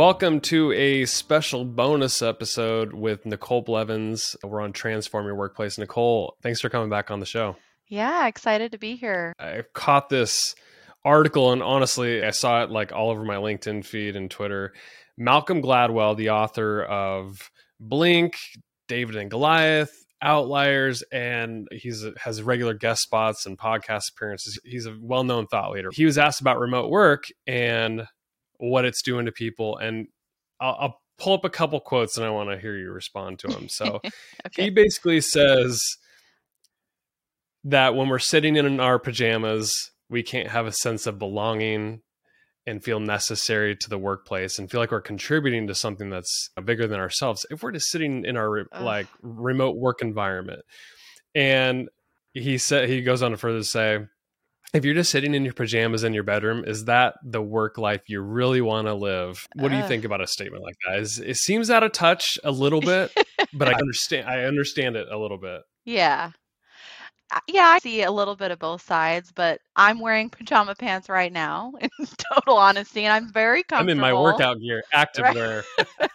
Welcome to a special bonus episode with Nicole Blevins. We're on Transform Your Workplace. Nicole, thanks for coming back on the show. Yeah, excited to be here. I caught this article, and honestly, I saw it like all over my LinkedIn feed and Twitter. Malcolm Gladwell, the author of Blink, David and Goliath, Outliers, and he's has regular guest spots and podcast appearances. He's a well-known thought leader. He was asked about remote work and what it's doing to people, and I'll, I'll pull up a couple quotes and I want to hear you respond to them. So okay. he basically says that when we're sitting in our pajamas, we can't have a sense of belonging and feel necessary to the workplace and feel like we're contributing to something that's bigger than ourselves if we're just sitting in our Ugh. like remote work environment and he said he goes on to further say if you're just sitting in your pajamas in your bedroom is that the work life you really want to live what do you think about a statement like that is, it seems out of touch a little bit but i understand i understand it a little bit yeah uh, yeah, I see a little bit of both sides, but I'm wearing pajama pants right now, in total honesty, and I'm very comfortable. I'm in my workout gear, active right? wear.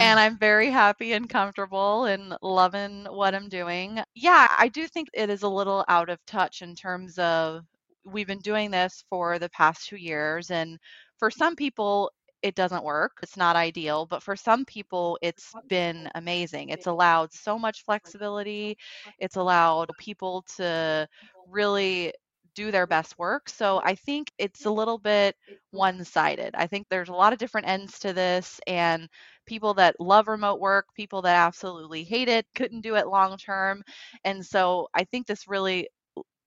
and I'm very happy and comfortable and loving what I'm doing. Yeah, I do think it is a little out of touch in terms of we've been doing this for the past two years, and for some people, it doesn't work. It's not ideal, but for some people, it's been amazing. It's allowed so much flexibility. It's allowed people to really do their best work. So I think it's a little bit one sided. I think there's a lot of different ends to this, and people that love remote work, people that absolutely hate it, couldn't do it long term. And so I think this really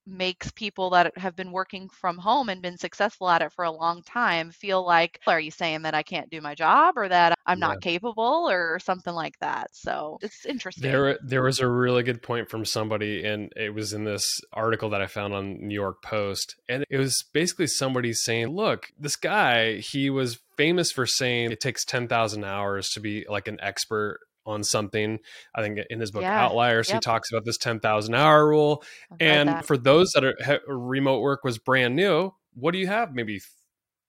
makes people that have been working from home and been successful at it for a long time feel like are you saying that I can't do my job or that I'm not capable or something like that? So it's interesting. There there was a really good point from somebody and it was in this article that I found on New York Post and it was basically somebody saying look this guy he was famous for saying it takes 10,000 hours to be like an expert on something. I think in his book yeah. Outliers, yep. he talks about this 10,000 hour rule. I've and for those that are remote work was brand new, what do you have? Maybe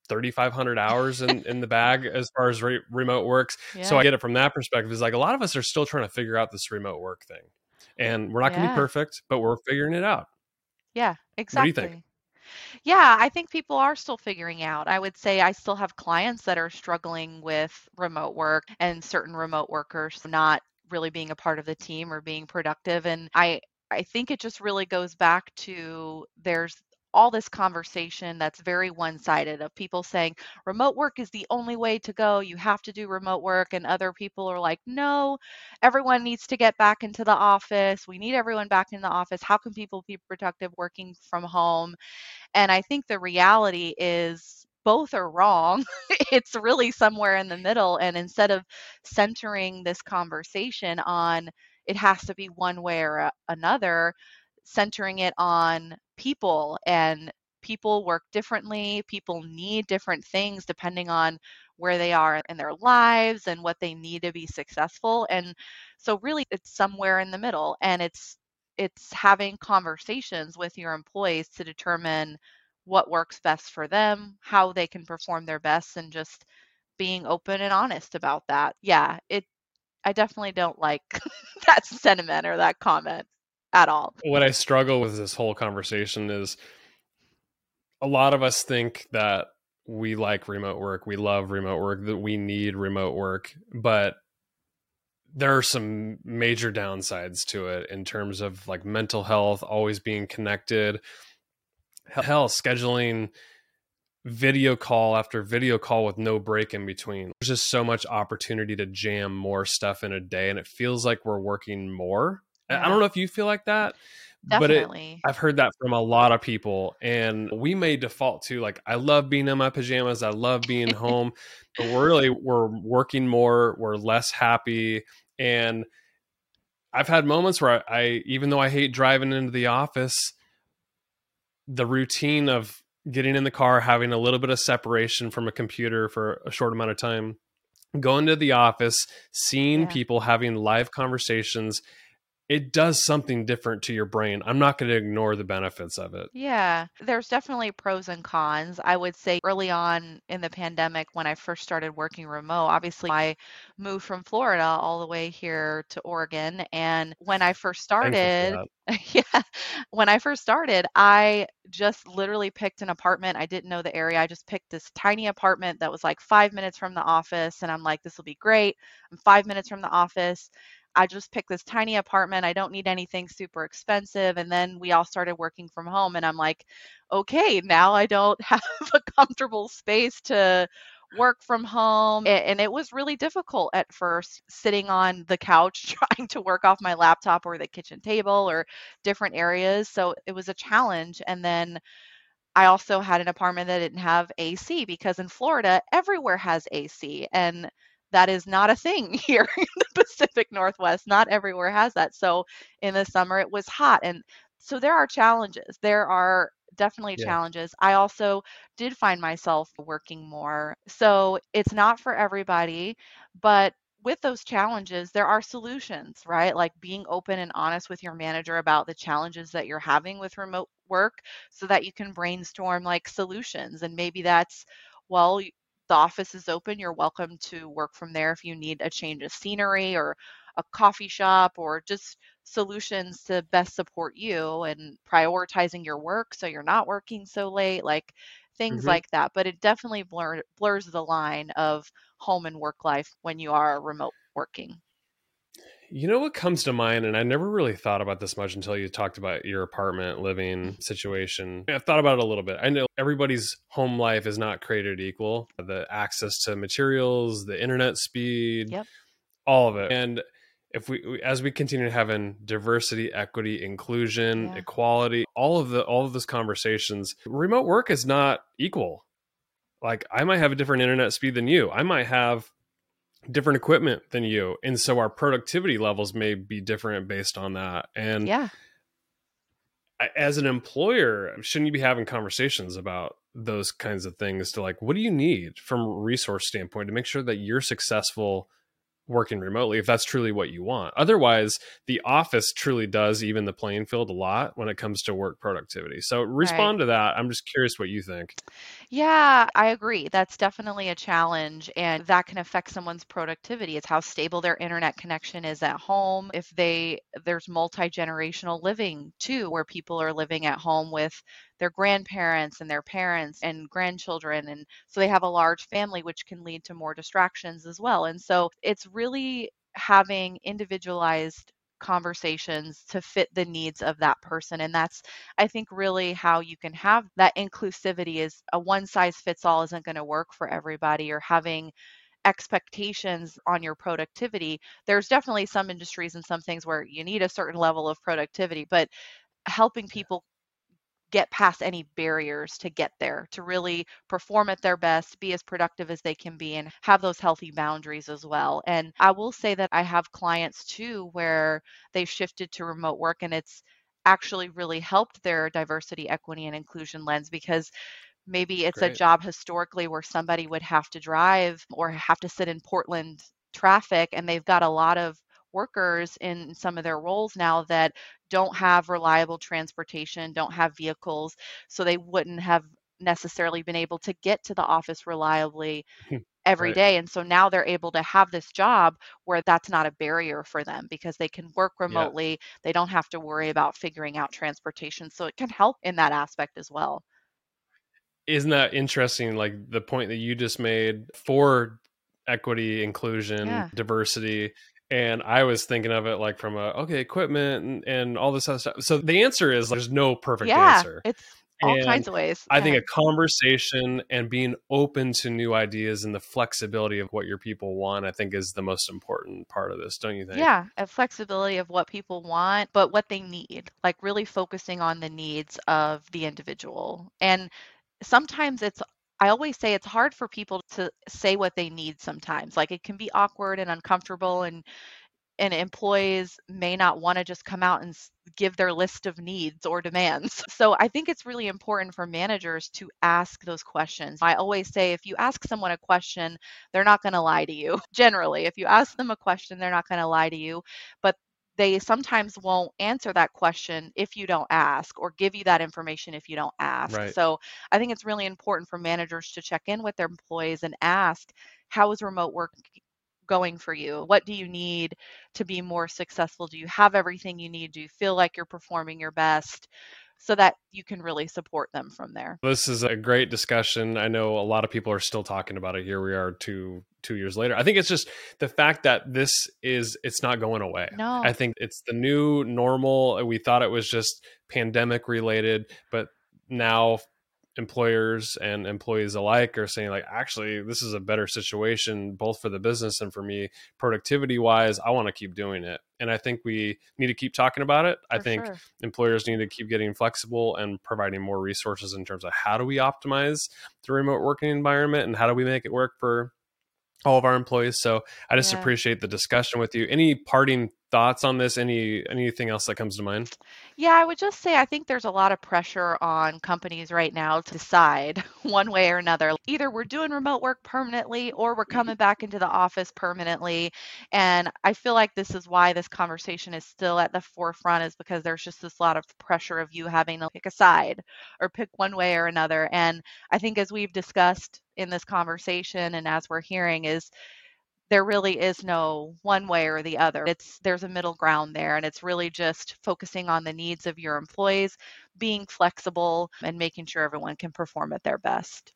3,500 hours in, in the bag as far as re- remote works. Yeah. So I get it from that perspective. Is like a lot of us are still trying to figure out this remote work thing. And we're not going to be perfect, but we're figuring it out. Yeah, exactly. Yeah, I think people are still figuring out. I would say I still have clients that are struggling with remote work and certain remote workers not really being a part of the team or being productive and I I think it just really goes back to there's all this conversation that's very one sided of people saying remote work is the only way to go. You have to do remote work. And other people are like, no, everyone needs to get back into the office. We need everyone back in the office. How can people be productive working from home? And I think the reality is both are wrong. it's really somewhere in the middle. And instead of centering this conversation on it has to be one way or another, centering it on people and people work differently. People need different things depending on where they are in their lives and what they need to be successful. And so really it's somewhere in the middle and it's it's having conversations with your employees to determine what works best for them, how they can perform their best and just being open and honest about that. Yeah, it I definitely don't like that sentiment or that comment at all. What I struggle with this whole conversation is a lot of us think that we like remote work, we love remote work, that we need remote work, but there are some major downsides to it in terms of like mental health, always being connected, hell, scheduling video call after video call with no break in between. There's just so much opportunity to jam more stuff in a day, and it feels like we're working more yeah. I don't know if you feel like that. Definitely. But it, I've heard that from a lot of people. And we may default to like, I love being in my pajamas. I love being home. But we're really, we're working more. We're less happy. And I've had moments where I, I even though I hate driving into the office, the routine of getting in the car, having a little bit of separation from a computer for a short amount of time, going to the office, seeing yeah. people having live conversations it does something different to your brain. I'm not going to ignore the benefits of it. Yeah, there's definitely pros and cons. I would say early on in the pandemic, when I first started working remote, obviously I moved from Florida all the way here to Oregon. And when I first started, yeah, when I first started, I just literally picked an apartment. I didn't know the area. I just picked this tiny apartment that was like five minutes from the office. And I'm like, this will be great. I'm five minutes from the office. I just picked this tiny apartment. I don't need anything super expensive. And then we all started working from home. And I'm like, okay, now I don't have a comfortable space to work from home. And it was really difficult at first sitting on the couch trying to work off my laptop or the kitchen table or different areas. So it was a challenge. And then I also had an apartment that didn't have AC because in Florida, everywhere has AC. And that is not a thing here in the Pacific Northwest. Not everywhere has that. So in the summer, it was hot. And so there are challenges. There are definitely yeah. challenges. I also did find myself working more. So it's not for everybody, but with those challenges, there are solutions, right? Like being open and honest with your manager about the challenges that you're having with remote work so that you can brainstorm like solutions. And maybe that's, well, the office is open. You're welcome to work from there if you need a change of scenery or a coffee shop or just solutions to best support you and prioritizing your work so you're not working so late, like things mm-hmm. like that. But it definitely blur, blurs the line of home and work life when you are remote working. You know what comes to mind, and I never really thought about this much until you talked about your apartment living situation. I've thought about it a little bit. I know everybody's home life is not created equal. The access to materials, the internet speed, yep. all of it. And if we as we continue having diversity equity inclusion yeah. equality all of the all of those conversations remote work is not equal like i might have a different internet speed than you i might have different equipment than you. And so our productivity levels may be different based on that. And yeah. As an employer shouldn't you be having conversations about those kinds of things to like what do you need from a resource standpoint to make sure that you're successful working remotely if that's truly what you want. Otherwise, the office truly does even the playing field a lot when it comes to work productivity. So respond right. to that. I'm just curious what you think. Yeah, I agree. That's definitely a challenge and that can affect someone's productivity. It's how stable their internet connection is at home. If they there's multi-generational living too where people are living at home with their grandparents and their parents and grandchildren. And so they have a large family, which can lead to more distractions as well. And so it's really having individualized conversations to fit the needs of that person and that's i think really how you can have that inclusivity is a one size fits all isn't going to work for everybody or having expectations on your productivity there's definitely some industries and some things where you need a certain level of productivity but helping people get past any barriers to get there, to really perform at their best, be as productive as they can be, and have those healthy boundaries as well. And I will say that I have clients too where they've shifted to remote work and it's actually really helped their diversity, equity, and inclusion lens because maybe it's Great. a job historically where somebody would have to drive or have to sit in Portland traffic and they've got a lot of workers in some of their roles now that don't have reliable transportation, don't have vehicles, so they wouldn't have necessarily been able to get to the office reliably hmm, every right. day. And so now they're able to have this job where that's not a barrier for them because they can work remotely. Yeah. They don't have to worry about figuring out transportation. So it can help in that aspect as well. Isn't that interesting? Like the point that you just made for equity, inclusion, yeah. diversity and I was thinking of it like from a okay equipment and, and all this other stuff. So the answer is there's no perfect yeah, answer. It's all and kinds of ways. I think a conversation and being open to new ideas and the flexibility of what your people want, I think is the most important part of this, don't you think? Yeah, a flexibility of what people want, but what they need, like really focusing on the needs of the individual. And sometimes it's I always say it's hard for people to say what they need sometimes. Like it can be awkward and uncomfortable and and employees may not want to just come out and give their list of needs or demands. So I think it's really important for managers to ask those questions. I always say if you ask someone a question, they're not going to lie to you. Generally, if you ask them a question, they're not going to lie to you, but they sometimes won't answer that question if you don't ask or give you that information if you don't ask. Right. So I think it's really important for managers to check in with their employees and ask, how is remote work going for you? What do you need to be more successful? Do you have everything you need? Do you feel like you're performing your best? So that you can really support them from there. This is a great discussion. I know a lot of people are still talking about it. Here we are two two years later. I think it's just the fact that this is it's not going away. No. I think it's the new normal. We thought it was just pandemic related, but now employers and employees alike are saying like actually this is a better situation both for the business and for me. Productivity wise i want to keep doing it. And i think we need to keep talking about it. For i think sure. employers need to keep getting flexible and providing more resources in terms of how do we optimize the remote working environment and how do we make it work for all of our employees so i just yeah. appreciate the discussion with you. Any parting thoughts on this? Any anything else that comes to mind? Yeah i would just say i think there's a lot of pressure on companies right now to decide one way or another. Either we're doing remote work permanently or we're mm-hmm. coming back into the office permanently and i feel like this is why this conversation is still at the forefront is because there's just this lot of pressure of you having to pick a side or pick one way or another and i think as we've discussed in this conversation and as we're hearing is there really is no one way or the other. It's there's a middle ground there and it's really just focusing on the needs of your employees, being flexible and making sure everyone can perform at their best.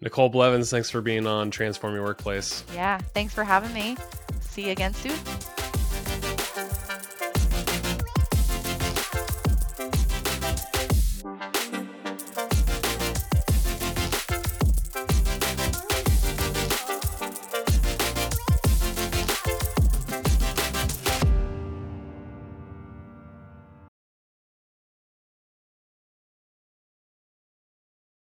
Nicole Blevins, thanks for being on Transform Your Workplace. Yeah, thanks for having me. See you again soon.